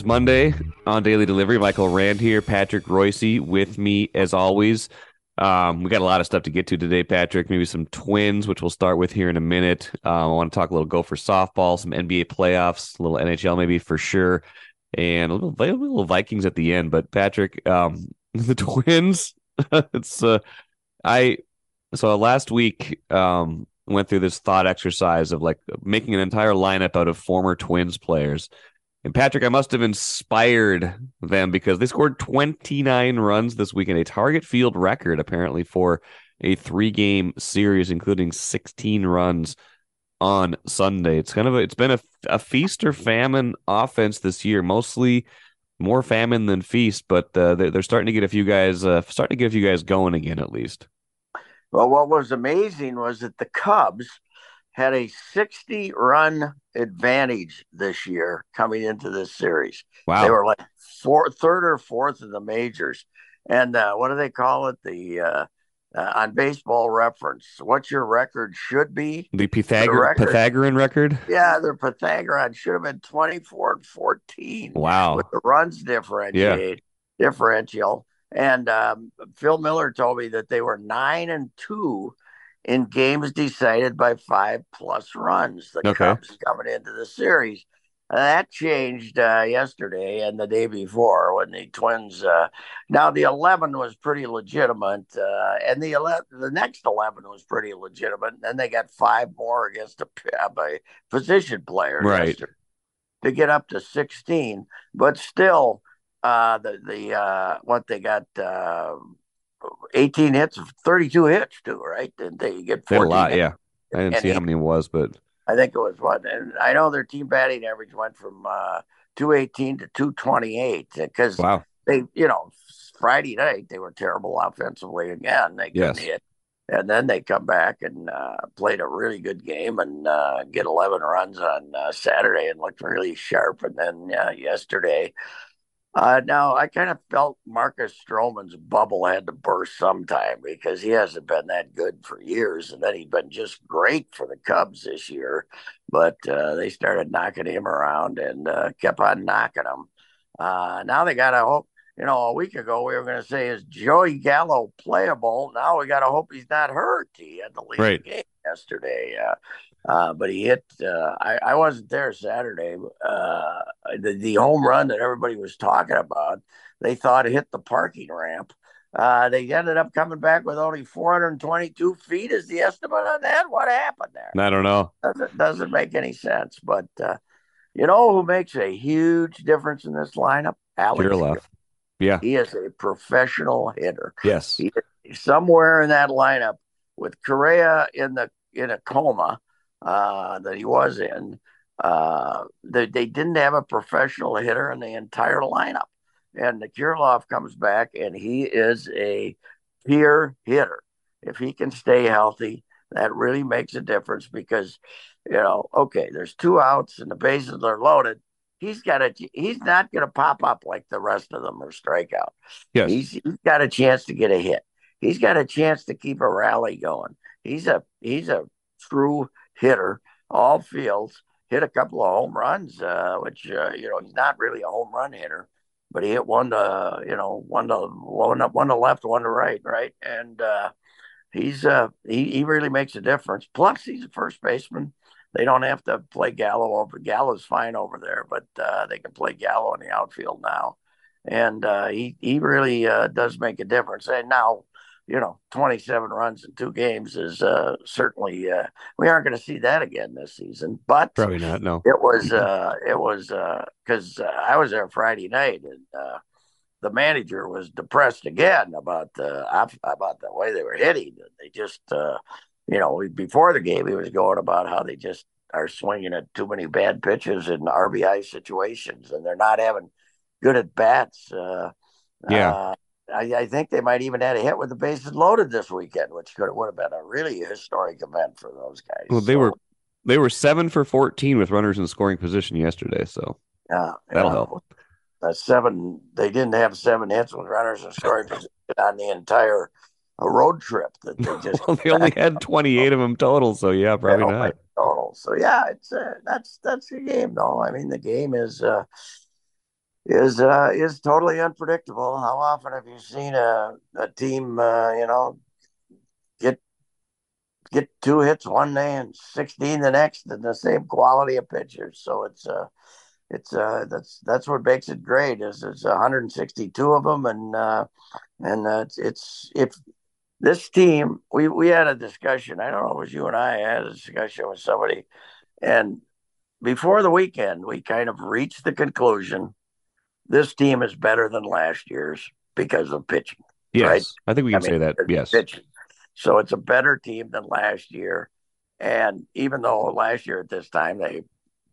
It's Monday on Daily Delivery. Michael Rand here, Patrick Reusse with me as always. Um, we got a lot of stuff to get to today, Patrick. Maybe some twins, which we'll start with here in a minute. Um, I want to talk a little Gopher softball, some NBA playoffs, a little NHL maybe for sure, and a little, a little Vikings at the end. But Patrick, um, the Twins, it's uh, I so last week um, went through this thought exercise of like making an entire lineup out of former Twins players and Patrick, I must have inspired them because they scored 29 runs this weekend, a target field record apparently for a three game series, including 16 runs on Sunday. It's kind of a, it's been a, a feast or famine offense this year, mostly more famine than feast, but uh, they're, starting to get a few guys uh, starting to get a few guys going again at least. Well, what was amazing was that the Cubs had a 60 run advantage this year coming into this series. Wow. They were like fourth, third or fourth in the majors. And uh, what do they call it? The uh, uh, on baseball reference, what your record should be. The Pythagor- record. Pythagorean record? Yeah, the Pythagorean should have been 24 and 14. Wow. With the runs differentiate, yeah. differential. And um, Phil Miller told me that they were nine and two in games decided by five plus runs. The okay. Cubs coming into the series. Uh, that changed uh, yesterday and the day before when the Twins. Uh, now the eleven was pretty legitimate, uh, and the 11, the next eleven was pretty legitimate. And then they got five more against a, a position player, right, to get up to sixteen. But still, uh, the the uh, what they got 18 hits, 32 hits too, right? Didn't they get 14 a lot? Hits? Yeah, I didn't and see how many it was, but I think it was one. And I know their team batting average went from uh, 218 to 228 because wow. they, you know, Friday night they were terrible offensively again. They couldn't yes. hit. And then they come back and uh, played a really good game and uh, get 11 runs on uh, Saturday and looked really sharp. And then uh, yesterday, uh, now, I kind of felt Marcus Stroman's bubble had to burst sometime because he hasn't been that good for years. And then he'd been just great for the Cubs this year. But uh, they started knocking him around and uh, kept on knocking him. Uh, now they got to hope, you know, a week ago we were going to say, is Joey Gallo playable? Now we got to hope he's not hurt. He had to leave right. the game yesterday. Uh, but he hit. Uh, I, I wasn't there Saturday. Uh, the, the home run that everybody was talking about, they thought it hit the parking ramp. Uh, they ended up coming back with only 422 feet. Is the estimate on that? What happened there? I don't know. Doesn't doesn't make any sense. But uh, you know who makes a huge difference in this lineup? Alex. left. Yeah, he is a professional hitter. Yes, he, somewhere in that lineup with Correa in the in a coma uh, that he was in, uh, they, they didn't have a professional hitter in the entire lineup. And the Kirilloff comes back, and he is a pure hitter. If he can stay healthy, that really makes a difference because, you know, okay, there's two outs and the bases are loaded. He's got a. He's not going to pop up like the rest of them or strike out. Yes. He's, he's got a chance to get a hit. He's got a chance to keep a rally going. He's a he's a true hitter, all fields, hit a couple of home runs, uh, which, uh, you know, he's not really a home run hitter, but he hit one to, you know, one to one, one to left, one to right, right? And uh, he's, uh, he, he really makes a difference. Plus, he's a first baseman. They don't have to play Gallo over. Gallo's fine over there, but uh, they can play Gallo in the outfield now. And uh, he, he really uh, does make a difference. And now, you know, 27 runs in two games is uh, certainly uh, we aren't going to see that again this season. But probably not. No, it was uh, it was because uh, uh, I was there Friday night and uh, the manager was depressed again about the about the way they were hitting. They just uh you know before the game he was going about how they just are swinging at too many bad pitches in RBI situations and they're not having good at bats. Uh, yeah I, I, think they might even had a hit with the bases loaded this weekend, which could would have been a really historic event for those guys. Well, they so, were they were seven for fourteen with runners in scoring position yesterday, so yeah, that'll help. Uh, seven, they didn't have seven hits with runners in scoring position on the entire a road trip that they just well, they only had 28 of them total so yeah probably not total so yeah it's uh, that's that's the game though i mean the game is uh is uh is totally unpredictable. How often have you seen a, a team uh you know get get two hits one day and 16 the next and the same quality of pitchers? So it's uh it's uh that's that's what makes it great is it's 162 of them and uh and uh, it's it's if this team we we had a discussion i don't know it was you and I had a discussion with somebody and before the weekend we kind of reached the conclusion this team is better than last year's because of pitching yes right? i think we can I say mean, that yes pitching. so it's a better team than last year and even though last year at this time they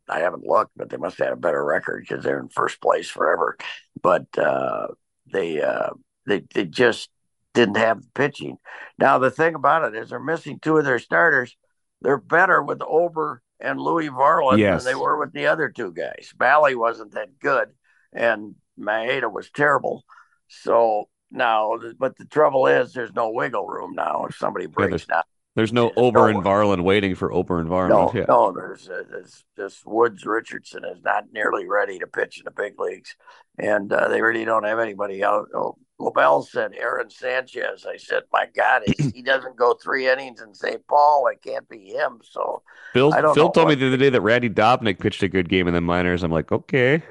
I haven't looked, but they must have had a better record because they're in first place forever. But uh, they uh, they they just didn't have the pitching. Now the thing about it is they're missing two of their starters. They're better with Ober and Louis Varland yes. than they were with the other two guys. Mahle wasn't that good, and Maeda was terrible. So now, but the trouble is, there's no wiggle room now. If somebody breaks yeah, down, there's no Ober and Varland waiting for Ober and Varland. No, yeah. no, there's, uh, there's this Woods Richardson is not nearly ready to pitch in the big leagues, and uh, they really don't have anybody out. Oh, La Velle said Aaron Sanchez. I said, my God, he doesn't go three innings in St. Paul. It can't be him. So Phil, Phil told me the other day that Randy Dobnak pitched a good game in the minors. I'm like, okay.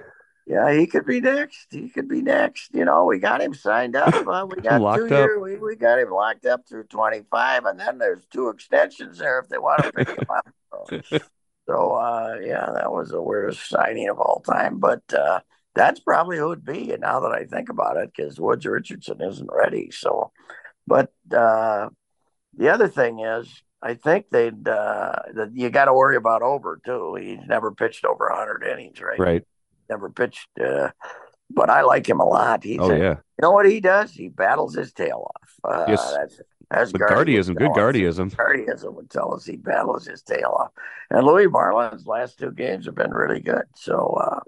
Yeah, he could be next. He could be next. You know, we got him signed up. Uh, we got two years. We, we got him locked up through 25, and then there's two extensions there if they want to pick him up. So, so uh, yeah, that was the weirdest signing of all time. But uh, that's probably who it'd be. And now that I think about it, because Woods Richardson isn't ready. So, but uh, the other thing is, I think they'd uh, that you got to worry about Ober too. He's never pitched over 100 innings, right? Right never pitched, uh, but I like him a lot. He's oh, a, yeah. You know what he does? He battles his tail off. Uh, yes. That's, that's guardianism. Good guardianism. Guardianism would tell us he battles his tail off. And Louis Varland's last two games have been really good. So, uh,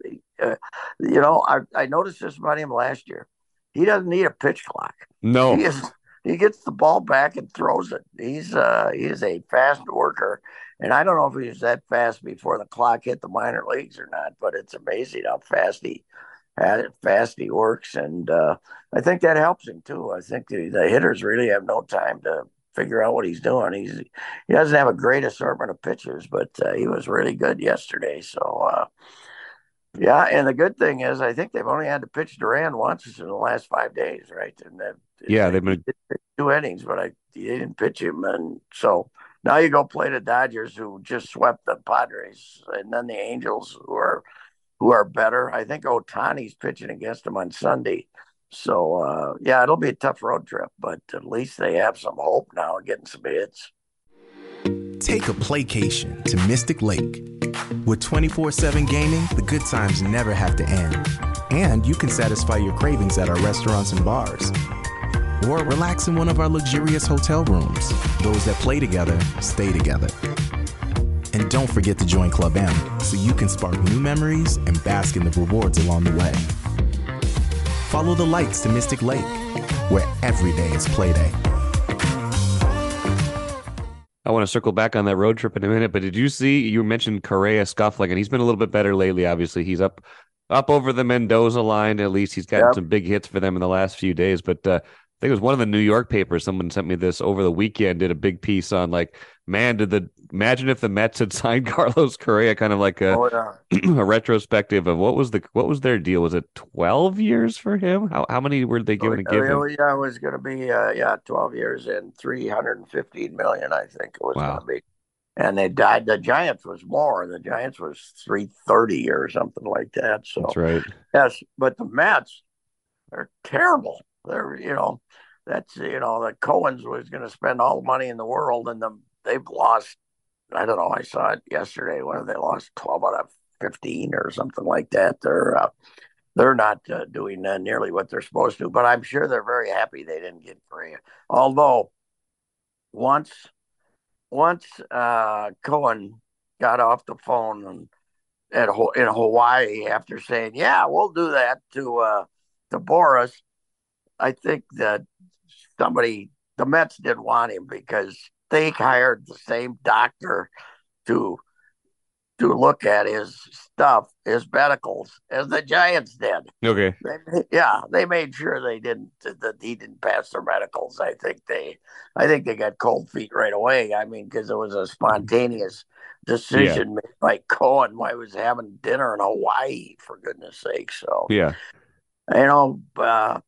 uh, you know, I, I noticed this about him last year. He doesn't need a pitch clock. No. He, is, he gets the ball back and throws it. He's uh, he is a fast worker. And I don't know if he was that fast before the clock hit the minor leagues or not, but it's amazing how fast he fast he works, and uh, I think that helps him too. I think the, the, hitters really have no time to figure out what he's doing. He's he doesn't have a great assortment of pitchers, but uh, he was really good yesterday. So uh, yeah, and the good thing is, I think they've only had to pitch Duran once in the last five days, right? And that yeah, they've been two innings, but I they didn't pitch him, and so now you go play the Dodgers, who just swept the Padres, and then the Angels, who are who are better. I think Ohtani's pitching against them on Sunday. So uh, yeah, it'll be a tough road trip, but at least they have some hope now of getting some hits. Take a playcation to Mystic Lake. With 24-7 gaming, the good times never have to end. And you can satisfy your cravings at our restaurants and bars or relax in one of our luxurious hotel rooms. Those that play together stay together. And don't forget to join Club M so you can spark new memories and bask in the rewards along the way. Follow the lights to Mystic Lake, where every day is playday. I want to circle back on that road trip in a minute, but did you see you mentioned Correa scuffling, and he's been a little bit better lately. Obviously, he's up up over the Mendoza line. At least he's gotten yep. some big hits for them in the last few days. But uh, I think it was one of the New York papers. Someone sent me this over the weekend. Did a big piece on like, man, did the imagine if the Mets had signed Carlos Correa, kind of like a oh, yeah. a retrospective of what was the what was their deal? Was it twelve years for him? How how many were they going oh, to give him? Yeah, it was going to be uh, yeah twelve years and three hundred and fifteen million. I think it was wow. going to be. And they died. The Giants was more. The Giants was three thirty or something like that. So that's right. Yes, but the Mets are terrible. They're you know that's you know the Cohen's was going to spend all the money in the world, and the, they've lost. I don't know. I saw it yesterday. When they lost twelve out of fifteen or something like that. They're uh, they're not uh, doing uh, nearly what they're supposed to. But I'm sure they're very happy they didn't get Correa. Although once once uh, Cohen got off the phone and at in Hawaii after saying, "Yeah, we'll do that to uh, to Boras," I think that somebody the Mets didn't want him because they hired the same doctor to to look at his stuff, his medicals, as the Giants did. Okay. They, yeah, they made sure they didn't that he didn't pass their medicals. I think they, I think they got cold feet right away. I mean, because it was a spontaneous decision yeah. made by Cohen why he was having dinner in Hawaii for goodness sake. So yeah, you know, uh,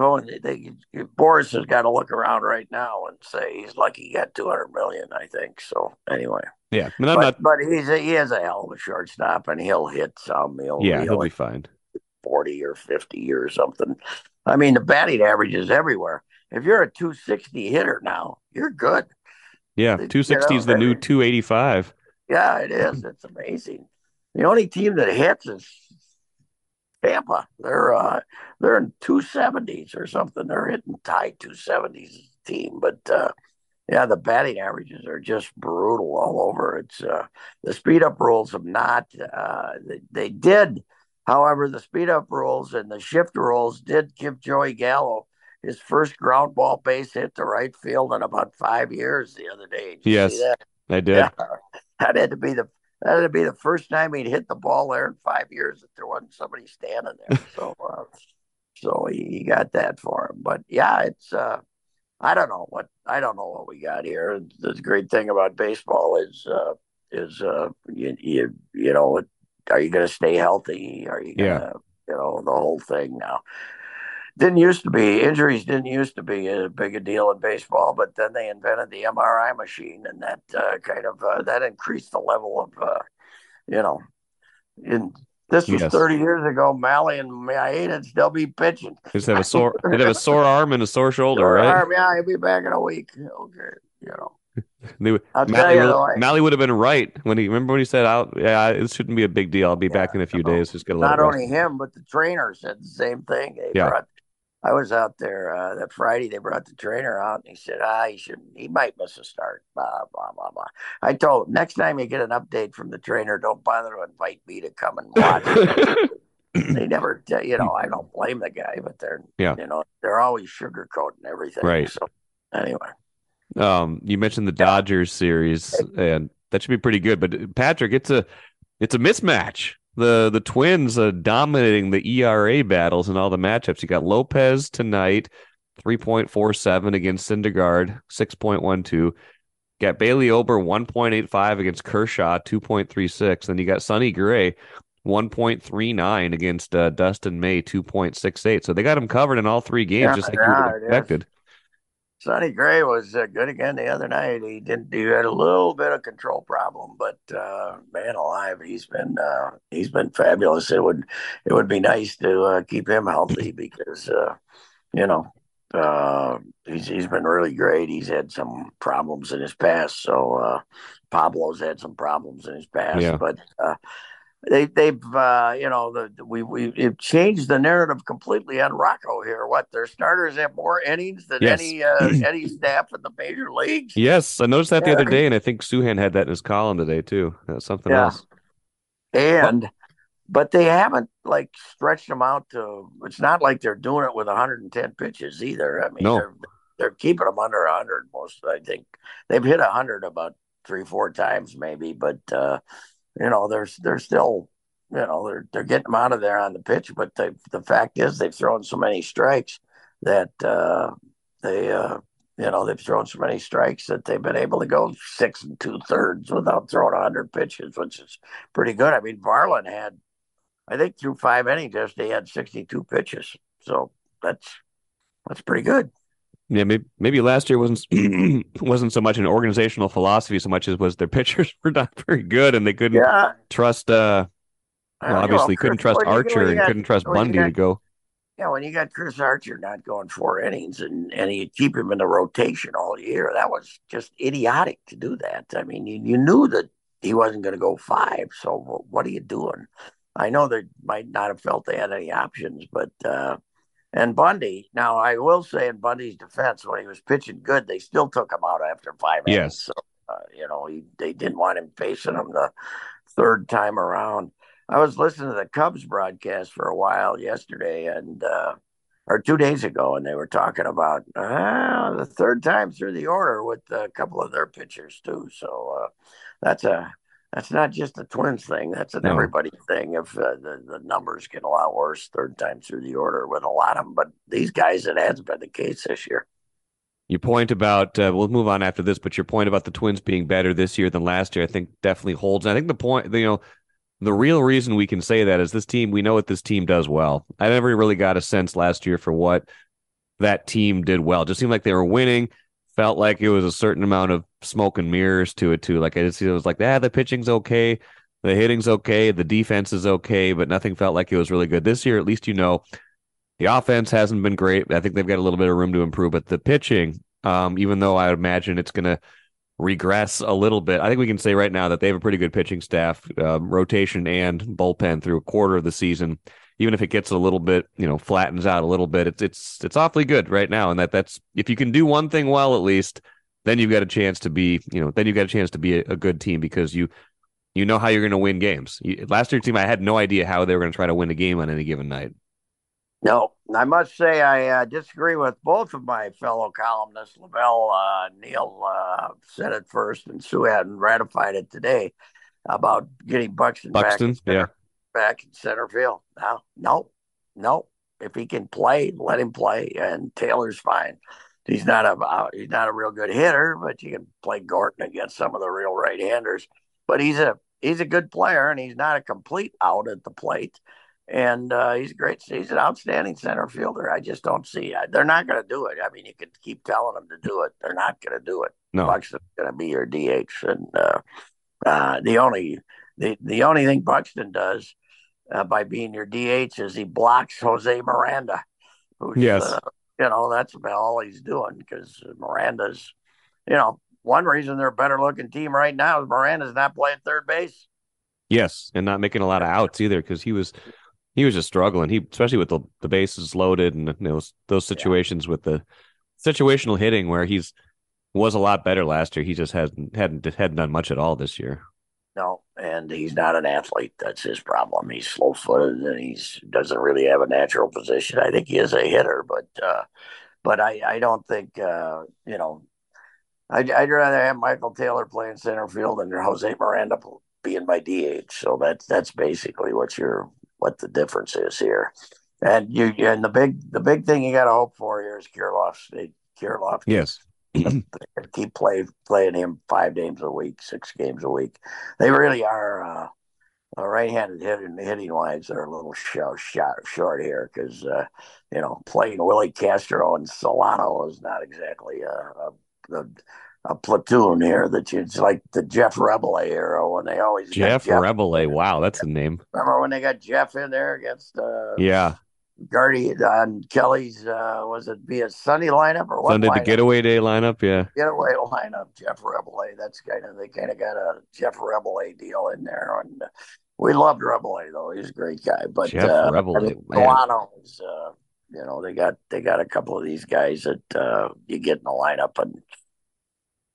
Cohen, they, Boras has got to look around right now and say he's lucky he got two hundred million. I think so. Anyway. Yeah, I mean, but, not... but he's a, he has a hell of a shortstop, and he'll hit some. He'll, yeah, he'll, he'll be fine. Forty or fifty or something. I mean, the batting average is everywhere. If you're a 260 hitter now, you're good. Yeah, 260 is the new 285. Yeah, it is. It's amazing. The only team that hits is Tampa. They're uh, they're in 270s or something. They're hitting tight 270s team, but uh, yeah, the batting averages are just brutal all over. It's uh, the speed up rules have not. Uh, they, they, did, however, the speed up rules and the shift rules did give Joey Gallo his first ground ball base hit to right field in about five years the other day. yes, I did. Yeah, that had to be the that had be the first time he'd hit the ball there in five years if there wasn't somebody standing there. so, uh, so he, he, got that for him. But yeah, it's. Uh, I don't know what I don't know what we got here. The great thing about baseball is uh, is uh, you, you you know are you going to stay healthy? Are you going to yeah. you know the whole thing now? Didn't used to be injuries didn't used to be a big a deal in baseball, but then they invented the MRI machine, and that uh, kind of uh, that increased the level of uh, you know in this was yes. 30 years ago. Mahle and Maeda still be pitching. Just have a sore, they have a sore arm and a sore shoulder, sore right? Arm, yeah, he'll be back in a week. Okay, you know. They, I'll Mahle, you, would, Mahle would have been right when he remember when he said out. Yeah, it shouldn't be a big deal. I'll be yeah, back in a few days. Just get a Not only him, but the trainer said the same thing. They yeah. Brought, I was out there uh, that Friday. They brought the trainer out, and he said, "Ah, he shouldn't. He might miss a start." Blah blah blah blah. I told him next time you get an update from the trainer, don't bother to invite me to come and watch. they never, you know, I don't blame the guy, but they're, yeah, you know, they're always sugarcoating everything. Right. So anyway, um, you mentioned the Dodgers series, and that should be pretty good. But Patrick, it's a, it's a mismatch the the Twins uh, dominating the ERA battles and all the matchups. You got Lopez tonight, three point four seven against Syndergaard, six point one two. Got Bailey Ober one point eight five against Kershaw, two point three six. Then you got Sonny Gray. 1.39 against uh, Dustin May, 2.68. So they got him covered in all three games, yeah, just like yeah, you expected. Sonny Gray was uh, good again the other night. He didn't. He had a little bit of control problem, but uh, man alive, he's been uh, he's been fabulous. It would it would be nice to uh, keep him healthy because uh, you know uh, he's he's been really great. He's had some problems in his past, so Pablo's had some problems in his past, yeah. but they they've uh, you know the we we have changed the narrative completely on Rocco here. What their starters have more innings than yes. any uh, any staff in the major leagues. Yes, I noticed that the other day, and I think Souhan had that in his column today too. That's something yeah. else. And but they haven't like stretched them out to. It's not like they're doing it with 110 pitches either. I mean, no. they're they're keeping them under 100 most. I think they've hit 100 about three four times maybe, but. uh you know, they're they're still, you know, they're they're getting them out of there on the pitch. But they, the fact is, they've thrown so many strikes that uh, they, uh, you know, they've thrown so many strikes that they've been able to go six and two thirds without throwing hundred pitches, which is pretty good. I mean, Varland had, I think, through five innings, just he had sixty-two pitches, so that's that's pretty good. Yeah, maybe, maybe last year wasn't wasn't so much an organizational philosophy so much as was their pitchers were not very good and they couldn't yeah. trust. uh well, obviously couldn't trust Archer and got, couldn't trust Bundy got, to go. Yeah, when you got Chris Archer not going four innings and and you keep him in the rotation all year, that was just idiotic to do that. I mean, you, you knew that he wasn't going to go five, so what are you doing? I know they might not have felt they had any options, but uh, and Bundy, now I will say in Bundy's defense, when he was pitching good, they still took him out after five yes. innings. So, uh, you know, he, they didn't want him facing him the third time around. I was listening to the Cubs broadcast for a while yesterday, and uh, or two days ago, and they were talking about uh, the third time through the order with a couple of their pitchers too. So uh, that's a that's not just a Twins thing. That's an no. everybody thing. If uh, the the numbers get a lot worse third time through the order with a lot of them, but these guys, it has been the case this year. Your point about uh, we'll move on after this, but your point about the Twins being better this year than last year, I think definitely holds. I think the point, you know, the real reason we can say that is this team. We know what this team does well. I never really got a sense last year for what that team did well. It just seemed like they were winning. Felt like it was a certain amount of smoke and mirrors to it too. Like I just see it was like, ah, the pitching's okay, the hitting's okay, the defense is okay, but nothing felt like it was really good this year. At least you know the offense hasn't been great. I think they've got a little bit of room to improve, but the pitching, um, even though I imagine it's going to regress a little bit, I think we can say right now that they have a pretty good pitching staff, uh, rotation and bullpen through a quarter of the season. Even if it gets a little bit, you know, flattens out a little bit, it's it's it's awfully good right now. And that that's if you can do one thing well, at least, then you've got a chance to be, you know, then you've got a chance to be a, a good team because you you know how you're going to win games. You, last year's team, I had no idea how they were going to try to win a game on any given night. No, I must say I uh, disagree with both of my fellow columnists. La Velle uh, Neal uh, said it first, and Souhan ratified it today about getting Buxton, Buxton, yeah, back in center field. No, no, no. If he can play, let him play, and Taylor's fine. He's not a uh, he's not a real good hitter, but you can play Gordon against some of the real right-handers. But he's a he's a good player, and he's not a complete out at the plate and uh, he's great. He's an outstanding center fielder. I just don't see. Uh, they're not going to do it. I mean, you could keep telling them to do it. They're not going to do it. No, Buxton's going to be your DH, and uh, uh, the only the the only thing Buxton does uh, by being your DH is he blocks Jose Miranda. Who's, yes, uh, you know that's about all he's doing because Miranda's, you know, one reason they're a better looking team right now is Miranda's not playing third base. Yes, and not making a lot of outs either because he was he was just struggling. He especially with the the bases loaded and you know, those those situations yeah. with the situational hitting where he's was a lot better last year. He just hadn't hadn't hadn't done much at all this year. No, and he's not an athlete. That's his problem. He's slow footed and he's doesn't really have a natural position. I think he is a hitter, but uh, but I I don't think uh, you know. I'd, I'd rather have Michael Taylor playing center field than Jose Miranda being my DH. So that's that's basically what you're what the difference is here. And you and the big the big thing you got to hope for here is Kirilloff. Kirilloff. Yes. Keep play playing him five games a week, six games a week. They really are uh, right-handed hitting hitting wise. They're a little short short, short here because uh, you know playing Willie Castro and Solano is not exactly a, a, a a platoon here that you, it's like the Jeff Reboulet era when they always Jeff, Jeff Reboulet. Wow, that's a name. Remember when they got Jeff in there against uh yeah Gardy on Kelly's uh was it be a Sunday lineup or what? Sunday lineup? the getaway day lineup, yeah. Getaway lineup, Jeff Reboulet. That's kind of they kind of got a Jeff Reboulet deal in there, and uh, we loved Reboulet though. He's a great guy, but Jeff uh, Reboulet, Milano's, uh, you know, they got they got a couple of these guys that uh, you get in the lineup and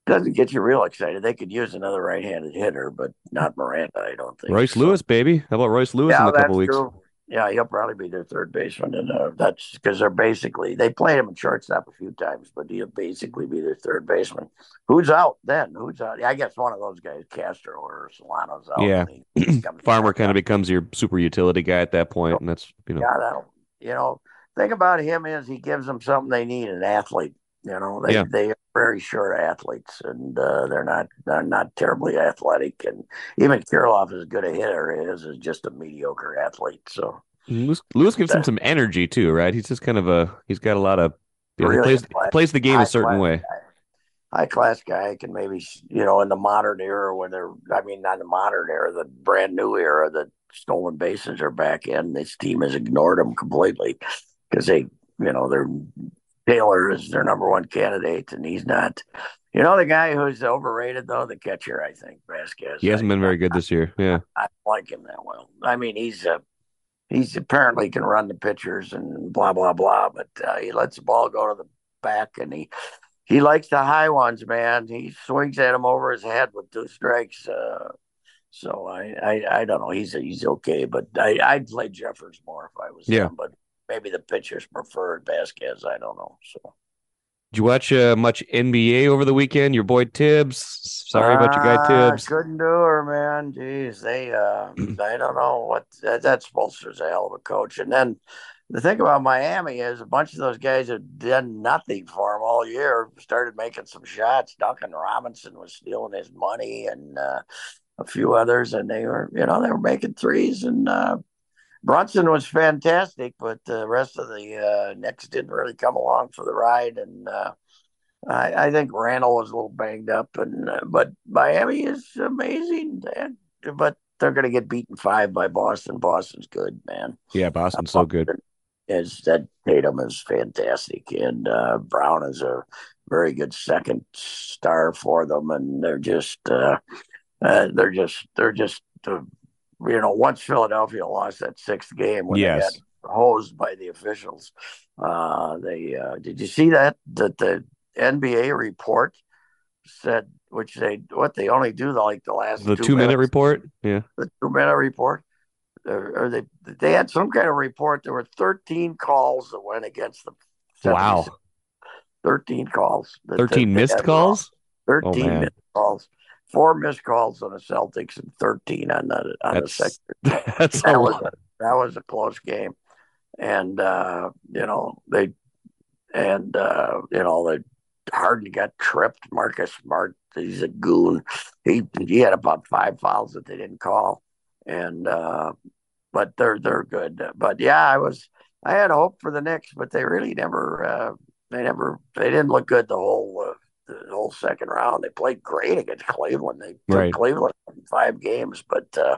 doesn't get you real excited. They could use another right-handed hitter, but not Miranda. I don't think. Royce so. Lewis, baby. How about Royce Lewis yeah, in a couple weeks? True. Yeah, he'll probably be their third baseman, and uh, that's because they're basically they played him in shortstop a few times, but he'll basically be their third baseman. Who's out then? Who's out? I guess one of those guys, Castro or Solano's out. Yeah, Farmer kind of becomes your super utility guy at that point, and that's you know. Yeah, that'll you know. Thing about him is he gives them something they need, an athlete. You know, they yeah. they are very short athletes, and uh, they're not they're not terribly athletic. And even Kirilloff, as good a hitter is, is just a mediocre athlete. So Lewis, Lewis gives him some energy too, right? He's just kind of a he's got a lot of you know, really he plays class, plays the game a certain way. High class guy can maybe you know in the modern era when they're I mean not the modern era, the brand new era that stolen bases are back in. This team has ignored them completely because they you know they're Taylor is their number one candidate, and he's not. You know the guy who's overrated though, the catcher. I think Vázquez. He hasn't I, been very good this year. Yeah, I, I like him that well. I mean, he's a he's apparently can run the pitchers and blah blah blah, but uh, he lets the ball go to the back, and he he likes the high ones, man. He swings at him over his head with two strikes. Uh, so I, I I don't know. He's he's okay, but I I'd play Jeffers more if I was yeah. Him, but maybe the pitchers preferred Vázquez. I don't know. So. Did you watch uh, much NBA over the weekend? Your boy Thibs. Sorry about your guy ah, Thibs. Couldn't do her, man. Jeez, they. Uh, I don't know what that, that Spoelstra's a hell of a coach. And then the thing about Miami is a bunch of those guys have done nothing for him all year. Started making some shots. Duncan Robinson was stealing his money, and uh, a few others, and they were, you know, they were making threes. And uh, Brunson was fantastic, but the rest of the uh, Knicks didn't really come along for the ride. And uh, I, I, think Randle was a little banged up, and uh, but Miami is amazing, man. But they're going to get beaten five by Boston. Boston's good, man. Yeah, Boston's so good is that Tatum is fantastic, and uh, Brown is a very good second star for them, and they're just uh, uh, they're just they're just uh, you know once Philadelphia lost that sixth game when yes. they got hosed by the officials, uh, they uh, did you see that that the NBA report said which they what they only do the like the last the two, two minute report yeah the two minute report or they they had some kind of report. There were 13 calls that went against the. Wow. 13 calls. 13 missed calls. 13 oh, missed calls. Four missed calls on the Celtics and 13 on the on that's, the sector. That's that was a, that was a close game, and uh, you know they and uh, you know they Harden got tripped. Marcus Smart, he's a goon. He he had about five fouls that they didn't call, and uh, but they're they're good. But yeah, I was I had hope for the Knicks, but they really never uh, they never they didn't look good the whole uh, whole second round. They played great against Cleveland. They took right. Cleveland in five games, but uh,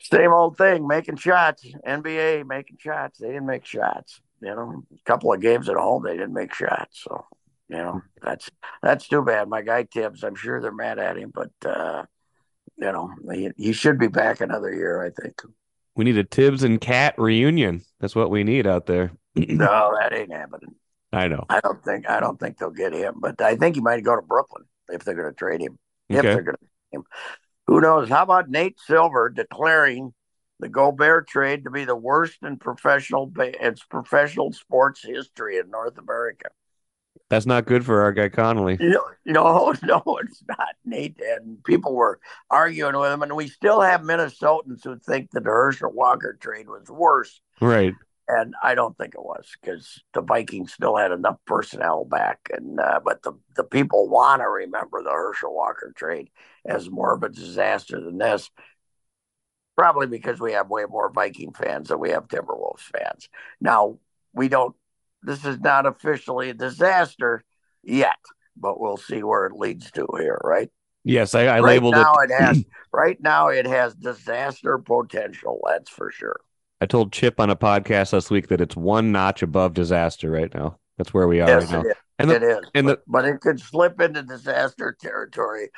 same old thing, making shots. NBA making shots. They didn't make shots. You know, a couple of games at home, they didn't make shots. So you know, that's that's too bad. My guy Thibs, I'm sure they're mad at him, but uh, you know, he, he should be back another year. I think. We need a Thibs and KAT reunion. That's what we need out there. no, that ain't happening. I know. I don't think I don't think they'll get him, but I think he might go to Brooklyn if they're going to trade him. Okay. If they're going to trade him, who knows? How about Nate Silver declaring the Gobert trade to be the worst in professional it's professional sports history in North America? That's not good for our guy Connelly. No, no, no, it's not, Nate. And people were arguing with him, and we still have Minnesotans who think that the Herschel Walker trade was worse. Right. And I don't think it was because the Vikings still had enough personnel back, and uh, but the the people want to remember the Herschel Walker trade as more of a disaster than this. Probably because we have way more Viking fans than we have Timberwolves fans. Now we don't this is not officially a disaster yet, but we'll see where it leads to here, right? Yes, I, I right labeled now it. it has right now it has disaster potential. That's for sure. I told Chip on a podcast last week that it's one notch above disaster right now. That's where we are yes, right now. And the, it is, and but, the, but it could slip into disaster territory.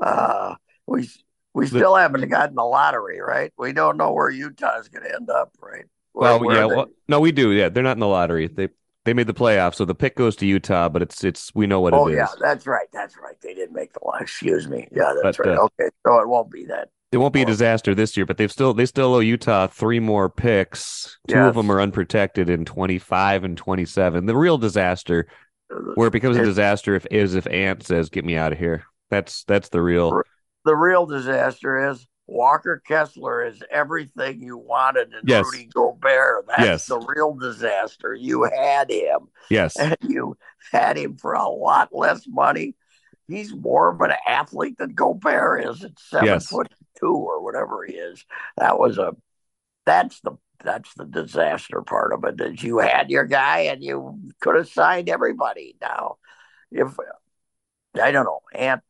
Uh, we we still the, haven't gotten the lottery, right? We don't know where Utah is going to end up, right? Where, well, yeah, well, no, we do. Yeah, they're not in the lottery. They they made the playoffs, so the pick goes to Utah, but it's it's we know what oh, it is. Oh yeah, that's right. That's right. They didn't make the line. Excuse me. Yeah, that's but, right. Uh, okay, so it won't be that. It won't be a disaster this year, but they've still they still owe Utah three more picks. Two yes. of them are unprotected in twenty five and twenty seven. The real disaster, where it becomes a disaster, if is if Ant says, "Get me out of here." That's that's the real. The real disaster is Walker Kessler is everything you wanted in yes. Rudy Gobert. That's yes. the real disaster. You had him. Yes. And you had him for a lot less money. He's more of an athlete than Gobert is at seven yes. foot two or whatever he is. That was a that's the that's the disaster part of it is you had your guy and you could have signed everybody. Now if I don't know, Ant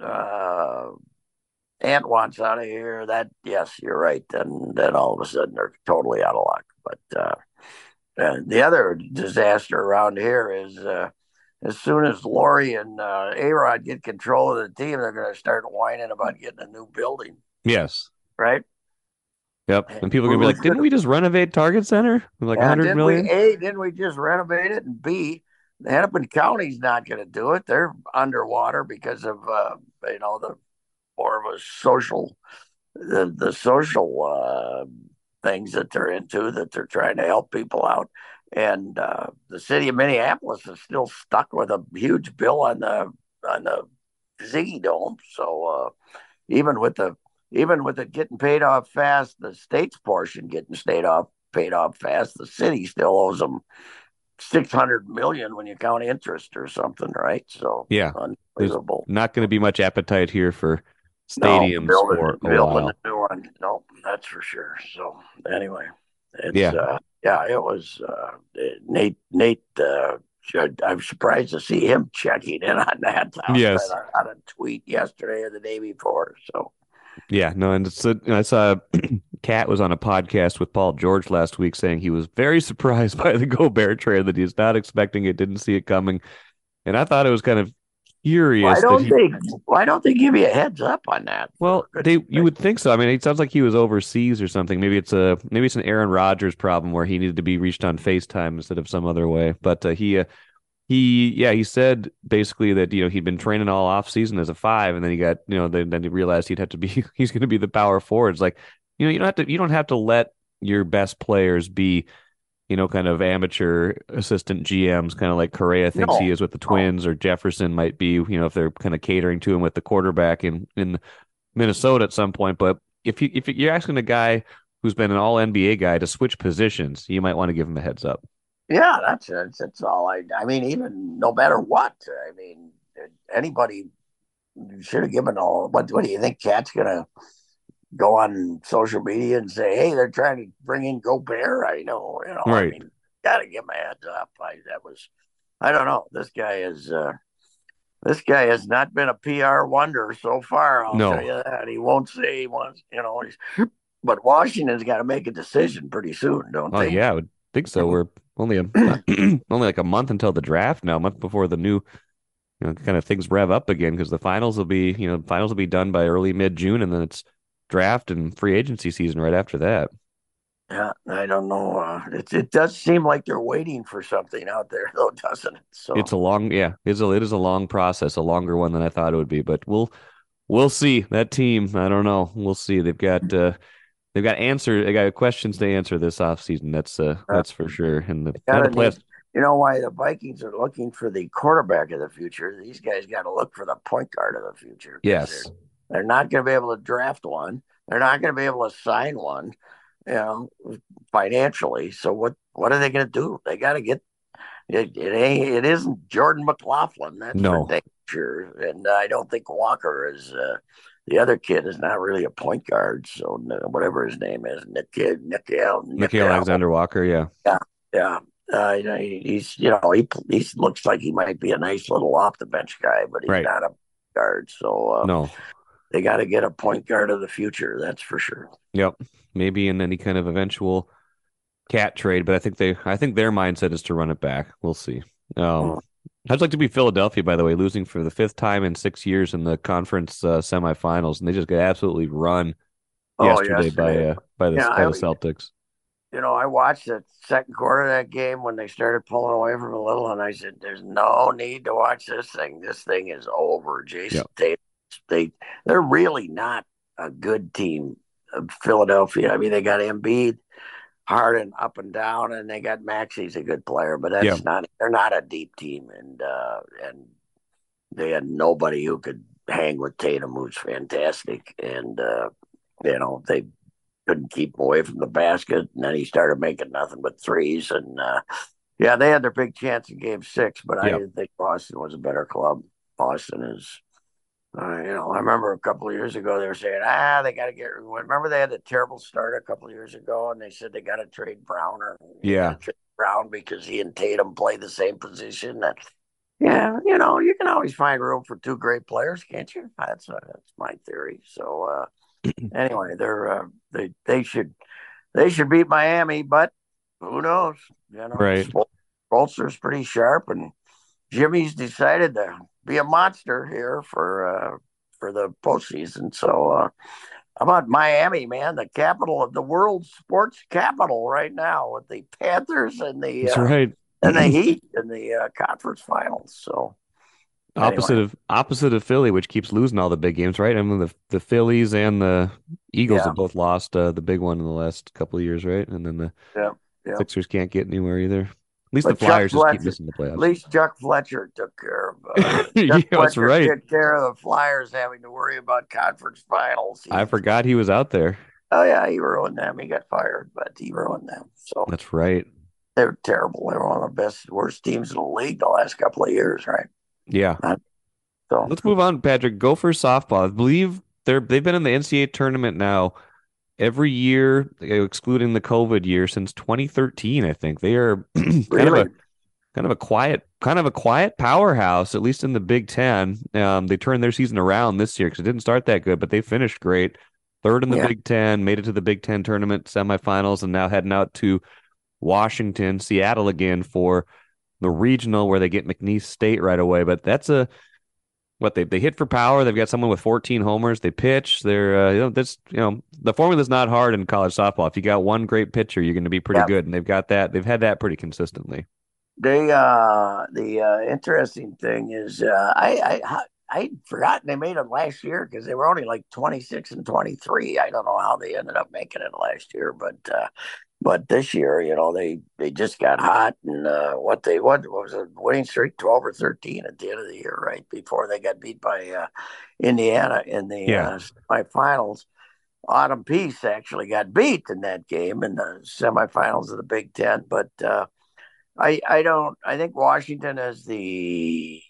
uh Ant wants out of here, that yes, you're right. Then then all of a sudden they're totally out of luck. But uh, the other disaster around here is uh, as soon as Lore and uh, A-Rod get control of the team, they're going to start whining about getting a new building. Yes. Right. Yep. And people are going to be like, didn't we just renovate Target Center? Like yeah, 100 million? We, a, didn't we just renovate it? And B, the Hennepin County's not going to do it. They're underwater because of, uh, you know, the more of a social, the, the social uh, things that they're into that they're trying to help people out. And uh, the city of Minneapolis is still stuck with a huge bill on the on the Zygi Dome. So uh, even with the even with it getting paid off fast, the state's portion getting paid off paid off fast, the city still owes them six hundred million when you count interest or something, right? So yeah, unbelievable. There's not going to be much appetite here for stadiums no, building, for a building while. a new one. No, that's for sure. So anyway, yeah, uh, yeah, it was uh, Nate. Nate, uh, I'm surprised to see him checking in on that. Yes, on a tweet yesterday or the day before. So yeah, no, and it's, I saw KAT was on a podcast with Paul George last week saying he was very surprised by the Gobert trade that he's not expecting it, didn't see it coming, and I thought it was kind of curious. Why don't he, they? Why don't they give you a heads up on that? Well, they you would think so. I mean, it sounds like he was overseas or something. Maybe it's a maybe it's an Aaron Rodgers problem where he needed to be reached on Facetime instead of some other way. But uh, he uh, he yeah he said basically that you know he'd been training all off season as a five, and then he got you know then, then he realized he'd have to be he's going to be the power forward. It's like you know you don't have to you don't have to let your best players be you know, kind of amateur assistant GMs, kind of like Correa thinks no. he is with the Twins, or Jefferson might be, you know, if they're kind of catering to him with the quarterback in in Minnesota at some point. But if you if you're asking a guy who's been an All NBA guy to switch positions, you might want to give him a heads up. Yeah, that's that's, that's all. I I mean, even no matter what, I mean, anybody should have given all. What what do you think? KAT's gonna go on social media and say, "Hey, they're trying to bring in Gobert." I know, you know. Right. I mean, gotta give my heads up. I that was, I don't know. This guy is, uh, this guy has not been a PR wonder so far. I'll no. tell you that. He won't say he wants, you know. He's, but Washington's got to make a decision pretty soon, don't oh, they? Yeah, I would think so. We're only a only like a month until the draft now, a month before the new you know, kind of things rev up again because the finals will be, you know, finals will be done by early mid June, and then it's draft and free agency season right after that. Yeah, I don't know. Uh, it it does seem like they're waiting for something out there, though, doesn't it? So it's a long, yeah, it's a it is a long process, a longer one than I thought it would be. But we'll we'll see. That team, I don't know. We'll see. They've got uh, they've got answer. They got questions to answer this offseason. That's uh, that's for sure. And the, need, you know why the Vikings are looking for the quarterback of the future. These guys got to look for the point guard of the future. Yes, they're not going to be able to draft one. They're not going to be able to sign one, you know, financially. So what what are they going to do? They got to get it. It ain't. It isn't Jordan McLaughlin. That's no. for sure. And I don't think Walker is. Uh, the other kid is not really a point guard. So whatever his name is, Nick Nickeil Nickeil Alexander Walker. Yeah. Yeah. Yeah. Uh, he's you know he he looks like he might be a nice little off the bench guy, but he's right. not a guard. So uh, no, they got to get a point guard of the future. That's for sure. Yep. Maybe in any kind of eventual KAT trade, but I think they, I think their mindset is to run it back. We'll see. Um, oh. I'd like to be Philadelphia, by the way, losing for the fifth time in six years in the conference uh, semifinals, and they just got absolutely run oh, yesterday, yesterday, by uh, by the, yeah, by the Celtics. You know, I watched the second quarter of that game when they started pulling away from a little, and I said, "There's no need to watch this thing. This thing is over." Jayson yep. Tatum they they're really not a good team. Philadelphia. I mean, they got Embiid, Harden up and down, and they got Maxey's a good player, but that's yeah. not. They're not a deep team, and uh, and they had nobody who could hang with Tatum, who's fantastic, and uh, you know they couldn't keep him away from the basket, and then he started making nothing but threes, and uh, yeah, they had their big chance in Game Six, but I didn't think Boston was a better club. Boston is uh, you know, I remember a couple of years ago they were saying, ah, they got to get. Remember they had a terrible start a couple of years ago, and they said they got to trade Brown or yeah, trade Brown because he and Tatum play the same position. That yeah, you know, you can always find room for two great players, can't you? That's uh, that's my theory. So uh, anyway, they're uh, they they should they should beat Miami, but who knows? You know, right? Spoelstra's pretty sharp, and Jimmy's decided to be a monster here for uh, for the postseason. So, uh, how about Miami, man, the capital of the world sports capital right now with the Panthers and the That's uh, right. and the Heat in the uh, conference finals. So, Opposite anyway. of opposite of Philly, which keeps losing all the big games, right? I mean, the the Phillies and the Eagles yeah. have both lost uh, the big one in the last couple of years, right? And then the yeah, yeah. Sixers can't get anywhere either. At least but the Flyers just keep missing the playoffs. At least Chuck Fletcher took care of. Uh, yeah, that's right. Took care of the Flyers having to worry about conference finals. He, I forgot he was out there. Oh yeah, he ruined them. He got fired, but he ruined them. So that's right. They're terrible. They were one of the best, worst teams in the league the last couple of years, right? Yeah. Uh, so let's move on, Patrick. Gophers softball. I believe they're they've been in the NCAA tournament now every year, excluding the COVID year, since 2013. I think they are kind really? of a kind of a quiet kind of a quiet powerhouse, at least in the Big Ten. Um, they turned their season around this year because it didn't start that good, but they finished great. Third in the yeah. Big Ten, made it to the Big Ten tournament semifinals, and now heading out to Washington, Seattle again for the regional where they get McNeese State right away. But that's a what they they hit for power. They've got someone with 14 homers. They pitch. They're uh, you know this you know the formula is not hard in college softball. If you got one great pitcher, you're going to be pretty good, and they've got that. They've had that pretty consistently. They uh the uh, interesting thing is uh, I I I'd forgotten they made them last year because they were only like 26 and 23. I don't know how they ended up making it last year, but uh, but this year, you know, they they just got hot and uh, what they what, what was a winning streak 12 or 13 at the end of the year, right before they got beat by uh, Indiana in the yeah. uh, semifinals. Autumn Pease actually got beat in that game in the semifinals of the Big Ten, but uh, I I don't I think Washington is the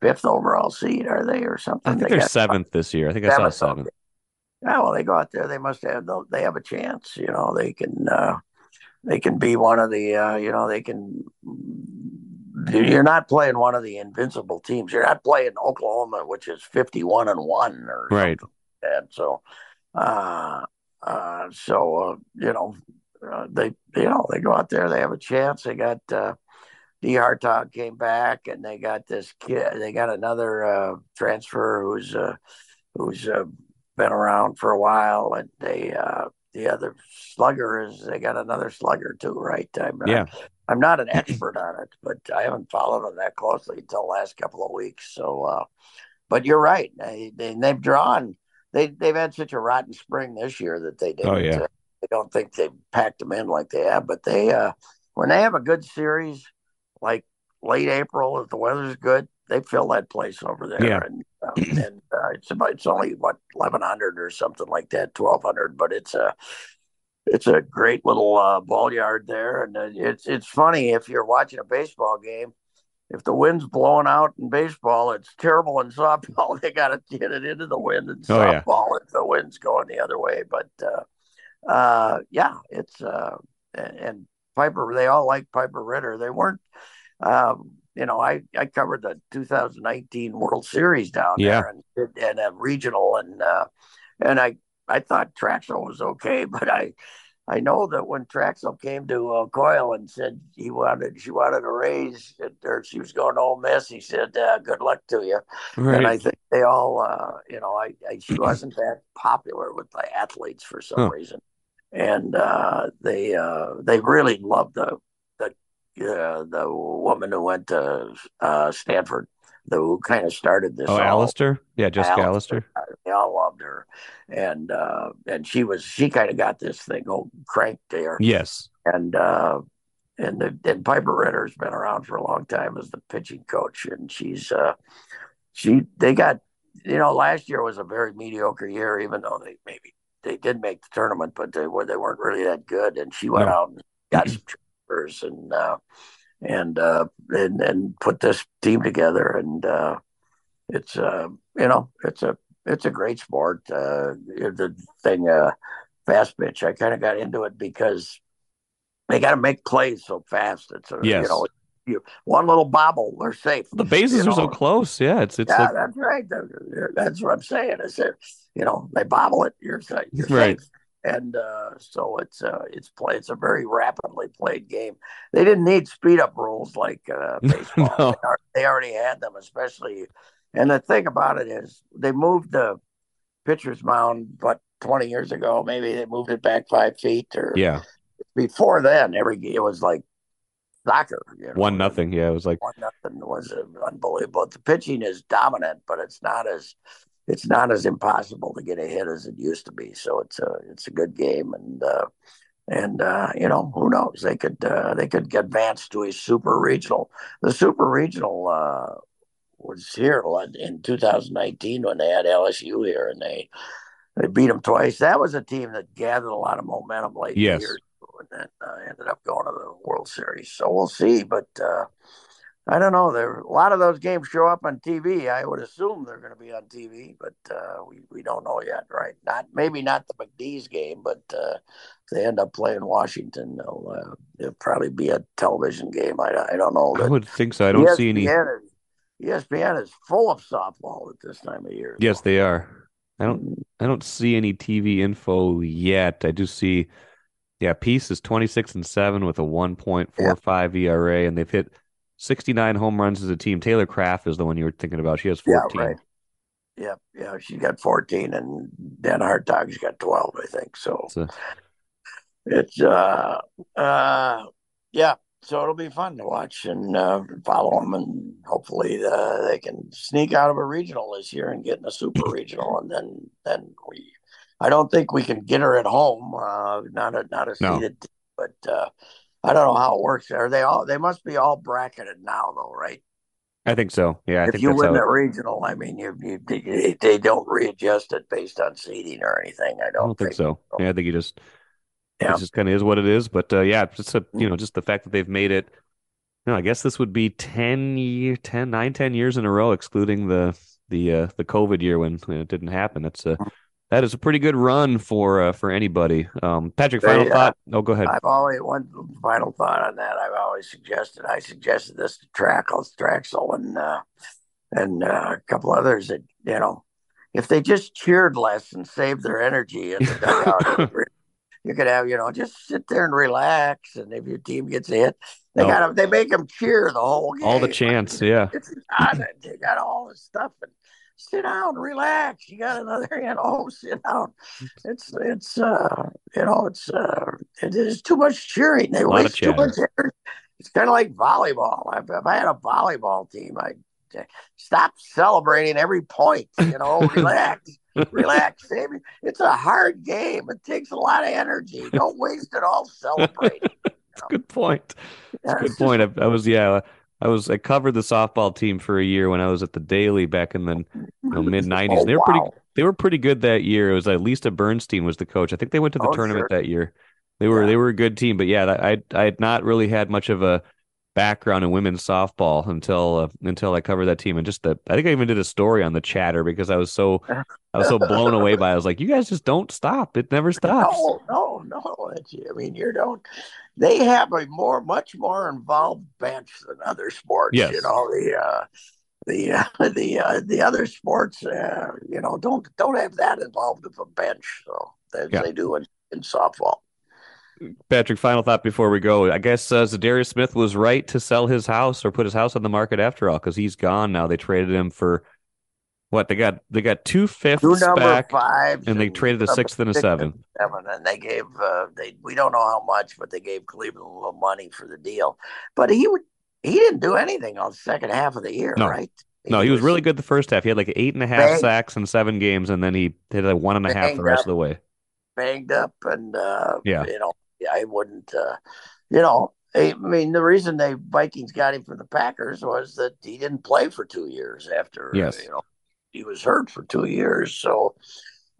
fifth overall seed, are they, or something? I think they are seventh this year. I think I saw seventh. Yeah, well, they go out there. They must have. They have a chance. You know, they can. Uh, they can be one of the. Uh, you know, they can. You're not playing one of the invincible teams. You're not playing Oklahoma, which is fifty-one and one, or right. And so, uh, uh, so uh, you know, uh, they you know they go out there. They have a chance. They got. Uh, DenHartog came back, and they got this kid. They got another uh, transfer who's uh, who's uh, been around for a while, and they uh, the other slugger is they got another slugger too, right? I'm not, yeah. I'm not an expert on it, but I haven't followed them that closely until the last couple of weeks. So, uh, but you're right. They, they they've drawn. They they've had such a rotten spring this year that they didn't. Oh yeah. Uh, I don't think they packed them in like they have, but they uh, when they have a good series like late April, if the weather's good, they fill that place over there. Yeah. And, um, and uh, it's about, it's only what eleven hundred or something like that, twelve hundred, but it's a it's a great little uh, ball yard there, and uh, it's it's funny if you're watching a baseball game. If the wind's blowing out in baseball, it's terrible in softball. They got to get it into the wind in oh, softball yeah. if the wind's going the other way. But uh, uh, yeah, it's uh, and Piper. They all like Piper Ritter. They weren't. Um, you know, I, I covered the 2019 World Series down yeah. there and, and a regional and uh, and I I thought Trachsel was okay, but I I know that when Trachsel came to uh, Coyle and said he wanted she wanted a raise or she was going to Ole Miss, he said, uh, "Good luck to you." Right. And I think they all, uh, you know, I, I, she wasn't that popular with the athletes for some huh. reason, and uh, they uh, they really loved the uh, the woman who went to uh, Stanford, the, who kind of started this. Oh, Allister, yeah, Jessica Allister. They all loved her, and uh, and she was she kind of got this thing all cranked there. Yes, and uh, and the, and Piper Ritter's been around for a long time as the pitching coach, and she's uh, she they got you know last year was a very mediocre year, even though they maybe they did make the tournament, but they were they weren't really that good, and she went no. out and got some and uh, and uh, and and put this team together. And uh, it's uh, you know it's a it's a great sport. Uh, the thing uh, fast pitch, I kind of got into it because they got to make plays so fast. It's a, yes. you know you, one little bobble, they're safe. The bases you know? are so close. Yeah, it's it's yeah, like... that's right. That's what I'm saying. I said, you know, they bobble it, you're, you're right. safe and uh, so it's uh, it's play. It's a very rapidly played game. They didn't need speed up rules like uh, baseball. no. they, already had them, especially. And the thing about it is, they moved the pitcher's mound, but 20 years ago, maybe they moved it back five feet or yeah. Before then, every it was like soccer. You know? One nothing. Yeah, it was like one nothing was unbelievable. The pitching is dominant, but it's not as it's not as impossible to get a hit as it used to be. So it's a it's a good game, and uh, and uh, you know who knows they could uh, they could advance to a super regional. The super regional uh, was here in 2019 when they had LSU here, and they they beat them twice. That was a team that gathered a lot of momentum late yes. years and then uh, ended up going to the World Series. So we'll see, but uh, I don't know. There a lot of those games show up on TV. I would assume they're going to be on TV, but uh, we we don't know yet, right? Not maybe not the McNeese game, but uh, if they end up playing Washington, they'll, uh, it'll probably be a television game. I, I don't know. I would think so. I don't ESPN see any. Is, ESPN is full of softball at this time of year. Yes, they are. I don't. Mm. I don't see any TV info yet. I do see. Yeah, Pease is twenty six and seven with a one point four five ERA, and they've hit 69 home runs as a team. Taylor Krapf is the one you were thinking about. She has 14. Yeah, right. Yeah, yeah, she got 14, and DenHartog's got 12, I think. So it's, a... it's uh, uh, yeah. So it'll be fun to watch and uh, follow them, and hopefully uh, they can sneak out of a regional this year and get in a super regional, and then then we. I don't think we can get her at home. Uh, not a not a seeded, no. but uh, I don't know how it works. Are they all? They must be all bracketed now, though, right? I think so. Yeah. I if you win the regional, I mean, you, you they, they don't readjust it based on seeding or anything. I don't, I don't think, think, so. Yeah, I think you just yeah. it just kind of is what it is. But uh, yeah, just a, you know, just the fact that they've made it. You know, I guess this would be 10 year, 10, 9, 10 years in a row, excluding the the uh, the COVID year when, it didn't happen. That's a that is a pretty good run for uh, for anybody. Um, Patrick, final thought. Oh, go ahead. I've always one final thought on that. I've always suggested. I suggested this to Trackle, Trachsel, and uh, and uh, a couple others that you know, if they just cheered less and saved their energy in the you could have you know just sit there and relax. And if your team gets hit, they got they make them cheer the whole game. All the chants, yeah. It's They got all this stuff and sit down, relax. You got another, you know, sit down. It's it's uh you know it's uh it is too much cheering. They waste too much energy. It's kind of like volleyball. If, if I had a volleyball team, I'd stop celebrating every point. You know, relax, relax. It's a hard game. It takes a lot of energy. Don't waste it all celebrating. That's a good point. That's a good point. I, I was yeah. I was I covered the softball team for a year when I was at the Daily back in the you know, mid '90s. Oh, they were wow. pretty they were pretty good that year. It was at Lisa Bernstein was the coach. I think they went to the oh, tournament sure. that year. They were yeah. they were a good team, but yeah, I I had not really had much of a background in women's softball until uh, until I covered that team and just the I think I even did a story on the chatter because I was so I was so blown away by it. I was like, you guys just don't stop. It never stops. No, no, no. I mean, you don't they have a more much more involved bench than other sports. Yes. You know, the uh the uh, the uh, the other sports, uh, you know, don't don't have that involved of a bench, so as yeah. they do in, in softball. Patrick, final thought before we go. I guess uh, Za'Darius Smith was right to sell his house or put his house on the market after all because he's gone now. They traded him for what they got they got two fifths back, fives and they traded a sixth and a seven. And seven, and they gave uh, they we don't know how much, but they gave Cleveland a little money for the deal. But he would he didn't do anything on the second half of the year, no. right? He no, he was, was, really good the first half. He had like eight and a half banged, sacks in seven games, and then he hit a one and a half the rest up, of the way. Banged up, and uh, yeah, you know, I wouldn't, uh, you know, I mean, the reason they Vikings got him from the Packers was that he didn't play for two years after, yes. you know, he was hurt for two years. So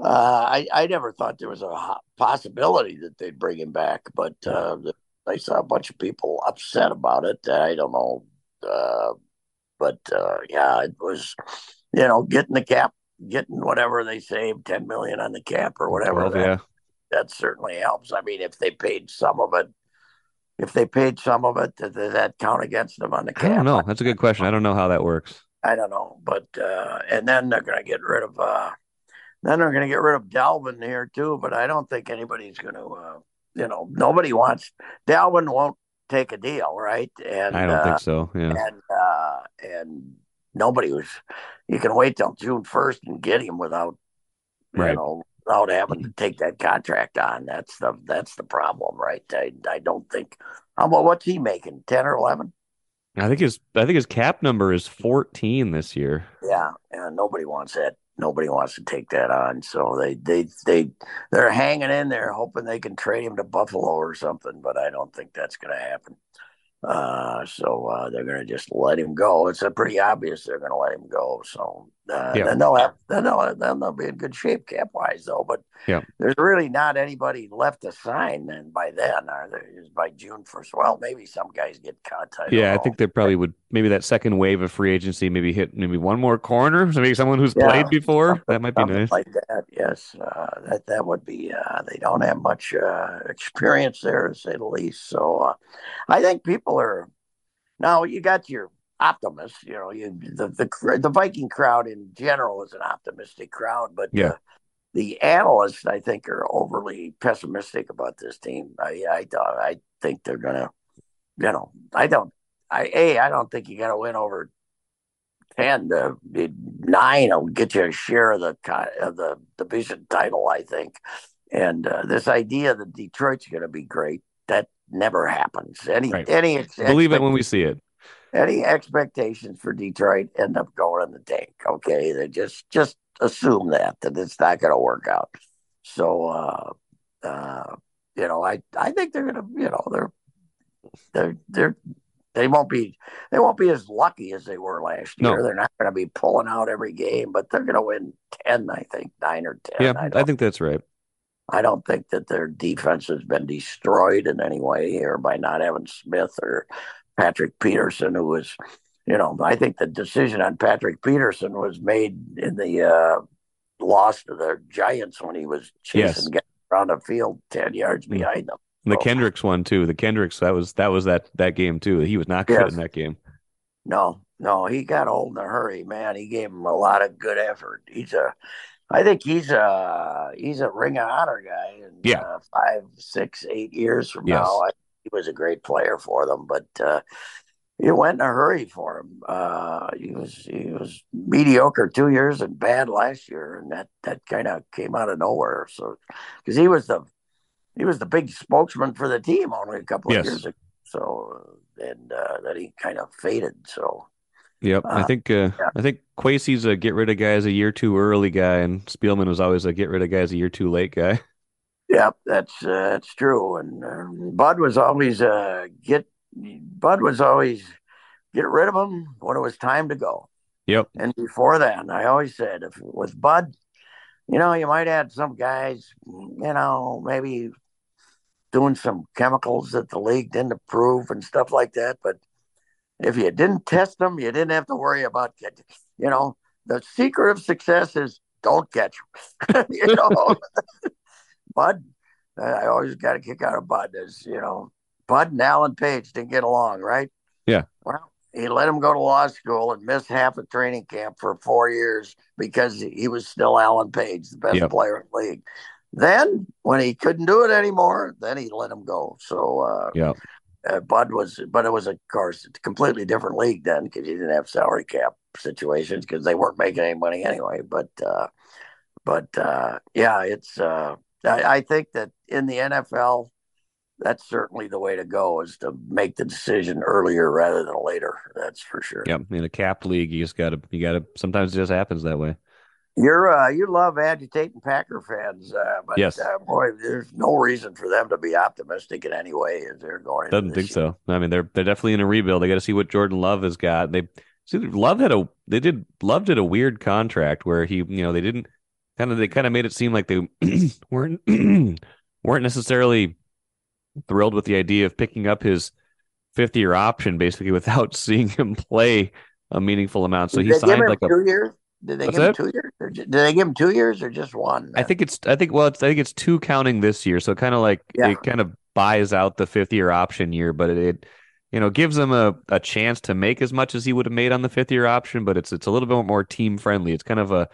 uh, I, I never thought there was a possibility that they'd bring him back, but uh, I saw a bunch of people upset about it. I don't know. Uh, but uh, yeah, it was, you know, getting the cap, getting whatever they saved, 10 million on the cap or whatever. Well, that, yeah. That certainly helps. I mean, if they paid some of it, if they paid some of it, does that count against them on the cap? I don't know. That's a good question. I don't know how that works. I don't know, but uh, and then they're going to get rid of. Uh, then they're going to get rid of Dalvin here too, but I don't think anybody's going to. Uh, you know, nobody wants Dalvin won't take a deal, right? And I don't uh, think so. Yeah, and uh, and nobody was. You can wait till June first and get him without, you right. know, without having to take that contract on. That's the that's the problem, right? I I don't think. How about what's he making? Ten or eleven? I think his I think his cap number is fourteen this year. Yeah, and nobody wants that. Nobody wants to take that on. So they they they they're hanging in there, hoping they can trade him to Buffalo or something. But I don't think that's going to happen. Uh, so uh, they're going to just let him go. It's a pretty obvious they're going to let him go. So uh, yeah. then they'll have then they'll then they'll be in good shape cap wise though. But yeah. there's really not anybody left to sign then by then, are there? Is by June first. Well, maybe some guys get cut. Yeah, I think they probably would. Maybe that second wave of free agency, maybe hit maybe one more corner. So maybe someone who's yeah, played before. That might be nice. Like that, yes. Uh, that that would be. Uh, they don't have much uh, experience there, to say the least. So uh, I think people are now. You got your optimists. You know, you, the the the Viking crowd in general is an optimistic crowd, but yeah. Uh, the analysts, I think, are overly pessimistic about this team. I I, I think they're gonna, you know, I don't. I a I don't think you got to win over ten. The nine will get you a share of the of the division title. I think, and uh, this idea that Detroit's going to be great that never happens. Any right. any believe it when we see it any expectations for Detroit end up going in the tank. Okay, they just just assume that that it's not going to work out. So, uh, uh, you know, I I think they're going to, you know, they're they're they're they won't be they won't be as lucky as they were last year. No. They're not going to be pulling out every game, but they're going to win ten, I think, nine or ten. Yeah, I, I think that's right. I don't think that their defense has been destroyed in any way here by not having Smith or Patrick Peterson, who was, you know, I think the decision on Patrick Peterson was made in the uh, loss to the Giants when he was chasing yes. around the field ten yards mm. behind them. The so, Kendricks one too. The Kendricks that was that was that that game too. He was not good yes. in that game. No, no, he got old in a hurry, man. He gave him a lot of good effort. He's a, I think he's a he's a Ring of Honor guy. And yeah, uh, five, six, eight years from yes. now, I he was a great player for them, but uh, it went in a hurry for him. Uh, he was he was mediocre two years and bad last year, and that that kind of came out of nowhere. So because he was the he was the big spokesman for the team only a couple yes. of years ago. So and uh, that he kind of faded. So. Yep, I uh, think uh, yeah. I think Kwesi's a get rid of guys a year too early guy, and Spielman was always a get rid of guys a year too late guy. Yep, that's uh, that's true. And uh, Bud was always uh, get Bud was always get rid of him when it was time to go. Yep. And before that, I always said if with Bud, you know, you might add some guys, you know, maybe doing some chemicals that the league didn't approve and stuff like that. But if you didn't test them, you didn't have to worry about getting. You know, the secret of success is don't catch them. you know. Bud, I always got a kick out of Bud. Is you know, Bud and Alan Page didn't get along, right? Yeah. Well, he let him go to law school and miss half a training camp for four years because he was still Alan Page, the best yep. player in the league. Then, when he couldn't do it anymore, then he let him go. So, uh, yeah. Uh, Bud was, but it was, of course, a completely different league then because you didn't have salary cap situations because they weren't making any money anyway. But, uh, but uh, yeah, it's uh, I, I think that in the NFL, that's certainly the way to go is to make the decision earlier rather than later. That's for sure. Yeah, In a cap league, you just gotta you gotta sometimes it just happens that way. You're uh you love agitating Packer fans, uh, but yes. Uh, boy, there's no reason for them to be optimistic in any way as they're going. Doesn't think year. so. I mean, they're they're definitely in a rebuild. They got to see what Jordan Love has got. They see Love had a they did Love did a weird contract where he you know they didn't kind of they kind of made it seem like they weren't weren't necessarily thrilled with the idea of picking up his fifth year option basically without seeing him play a meaningful amount. So he signed like a two years. Did they give him two years? Or did they give him two years or just one? I think it's I think well it's I think it's two counting this year. So kind of like yeah. it kind of buys out the fifth year option year, but it, it you know gives him a, a chance to make as much as he would have made on the fifth year option, but it's it's a little bit more team friendly. It's kind of a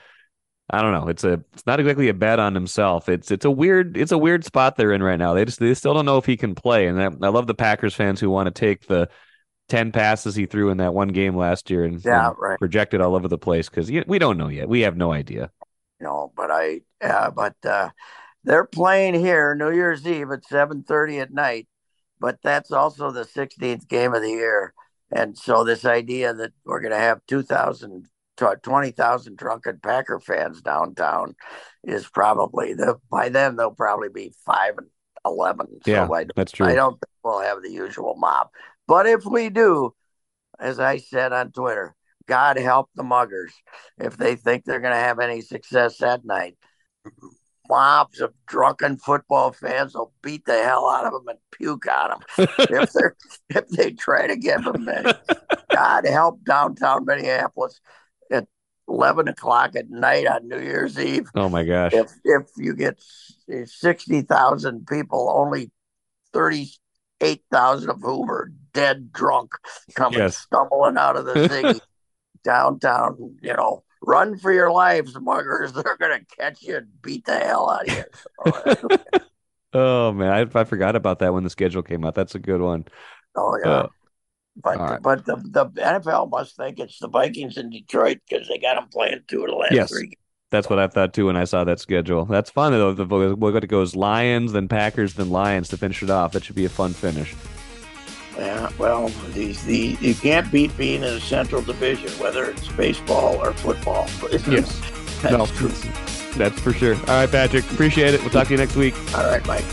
I don't know. It's a it's not exactly a bet on himself. It's it's a weird it's a weird spot they're in right now. They just they still don't know if he can play. And I, I love the Packers fans who want to take the ten passes he threw in that one game last year and, yeah, and right. projected all over the place because we don't know yet. We have no idea. No, but I, uh, but uh, they're playing here New Year's Eve at seven thirty at night, but that's also the 16th game of the year, and so this idea that we're going to have 2,000 20,000 drunken Packer fans downtown is probably the by then they'll probably be five and eleven. So yeah, I, that's true. I don't think we'll have the usual mob, but if we do, as I said on Twitter, God help the muggers if they think they're going to have any success that night. Mobs of drunken football fans will beat the hell out of them and puke on them if they if they try to give them any. God help downtown Minneapolis at eleven o'clock at night on New Year's Eve. Oh my gosh! If if you get sixty thousand people, only thirty eight thousand of whom are dead drunk, coming yes. stumbling out of the city downtown. You know, run for your lives, muggers! They're gonna catch you and beat the hell out of you. oh man, I, I, forgot about that when the schedule came out. That's a good one. Oh yeah. Uh, but right. but the, the NFL must think it's the Vikings in Detroit because they got them playing two of the last yes. three. That's what I thought too when I saw that schedule. That's fun though. The we're going to go Lions, then Packers, then Lions to finish it off. That should be a fun finish. Yeah, well, these the you can't beat being in the Central Division, whether it's baseball or football. yes, that's no, true. That's for sure. All right, Patrick, appreciate it. We'll talk to you next week. All right, Mike.